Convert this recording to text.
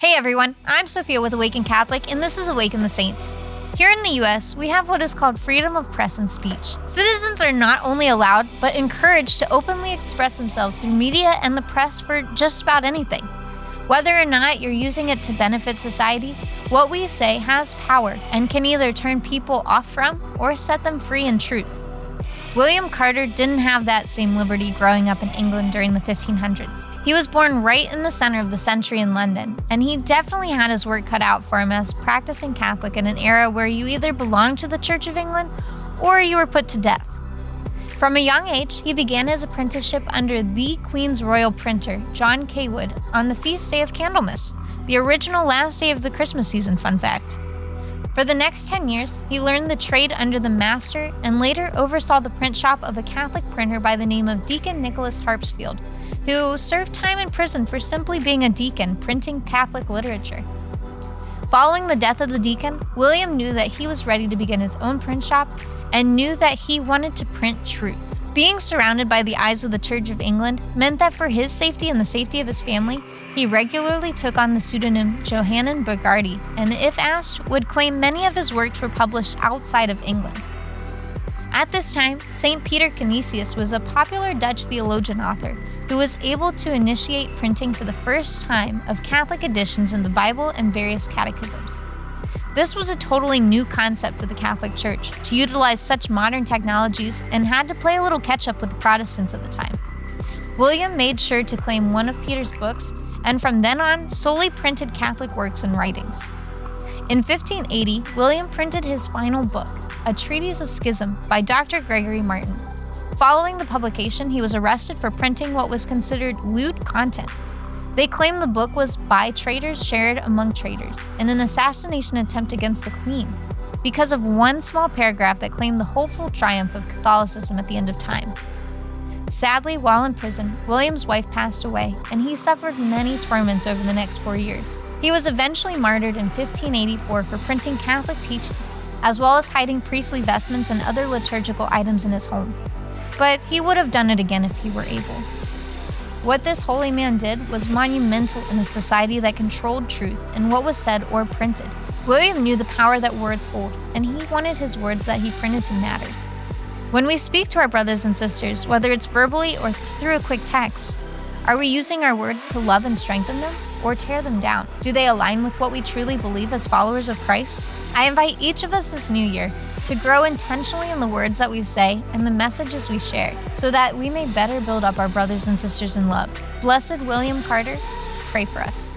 Hey everyone, I'm Sophia with Awaken Catholic, and this is Awaken the Saint. Here in the US, we have what is called freedom of press and speech. Citizens are not only allowed, but encouraged to openly express themselves through media and the press for just about anything. Whether or not you're using it to benefit society, what we say has power and can either turn people off from or set them free in truth. William Carter didn't have that same liberty growing up in England during the 1500s. He was born right in the center of the century in London, and he definitely had his work cut out for him as practicing Catholic in an era where you either belonged to the Church of England or you were put to death. From a young age, he began his apprenticeship under the Queen's royal printer, John Cawood, on the feast day of Candlemas, the original last day of the Christmas season, fun fact. For the next 10 years, he learned the trade under the master and later oversaw the print shop of a Catholic printer by the name of Deacon Nicholas Harpsfield, who served time in prison for simply being a deacon printing Catholic literature. Following the death of the deacon, William knew that he was ready to begin his own print shop and knew that he wanted to print truth. Being surrounded by the eyes of the Church of England meant that for his safety and the safety of his family, he regularly took on the pseudonym Johannes Bogarty, and if asked, would claim many of his works were published outside of England. At this time, St. Peter Canisius was a popular Dutch theologian author who was able to initiate printing for the first time of Catholic editions in the Bible and various catechisms. This was a totally new concept for the Catholic Church to utilize such modern technologies and had to play a little catch up with the Protestants at the time. William made sure to claim one of Peter's books and from then on solely printed Catholic works and writings. In 1580, William printed his final book, A Treatise of Schism by Dr. Gregory Martin. Following the publication, he was arrested for printing what was considered lewd content they claim the book was by traitors shared among traitors in an assassination attempt against the Queen because of one small paragraph that claimed the hopeful triumph of Catholicism at the end of time. Sadly, while in prison, William's wife passed away, and he suffered many torments over the next four years. He was eventually martyred in 1584 for printing Catholic teachings, as well as hiding priestly vestments and other liturgical items in his home. But he would have done it again if he were able. What this holy man did was monumental in a society that controlled truth in what was said or printed. William knew the power that words hold, and he wanted his words that he printed to matter. When we speak to our brothers and sisters, whether it's verbally or through a quick text, are we using our words to love and strengthen them or tear them down? Do they align with what we truly believe as followers of Christ? I invite each of us this new year to grow intentionally in the words that we say and the messages we share, so that we may better build up our brothers and sisters in love. Blessed William Carter, pray for us.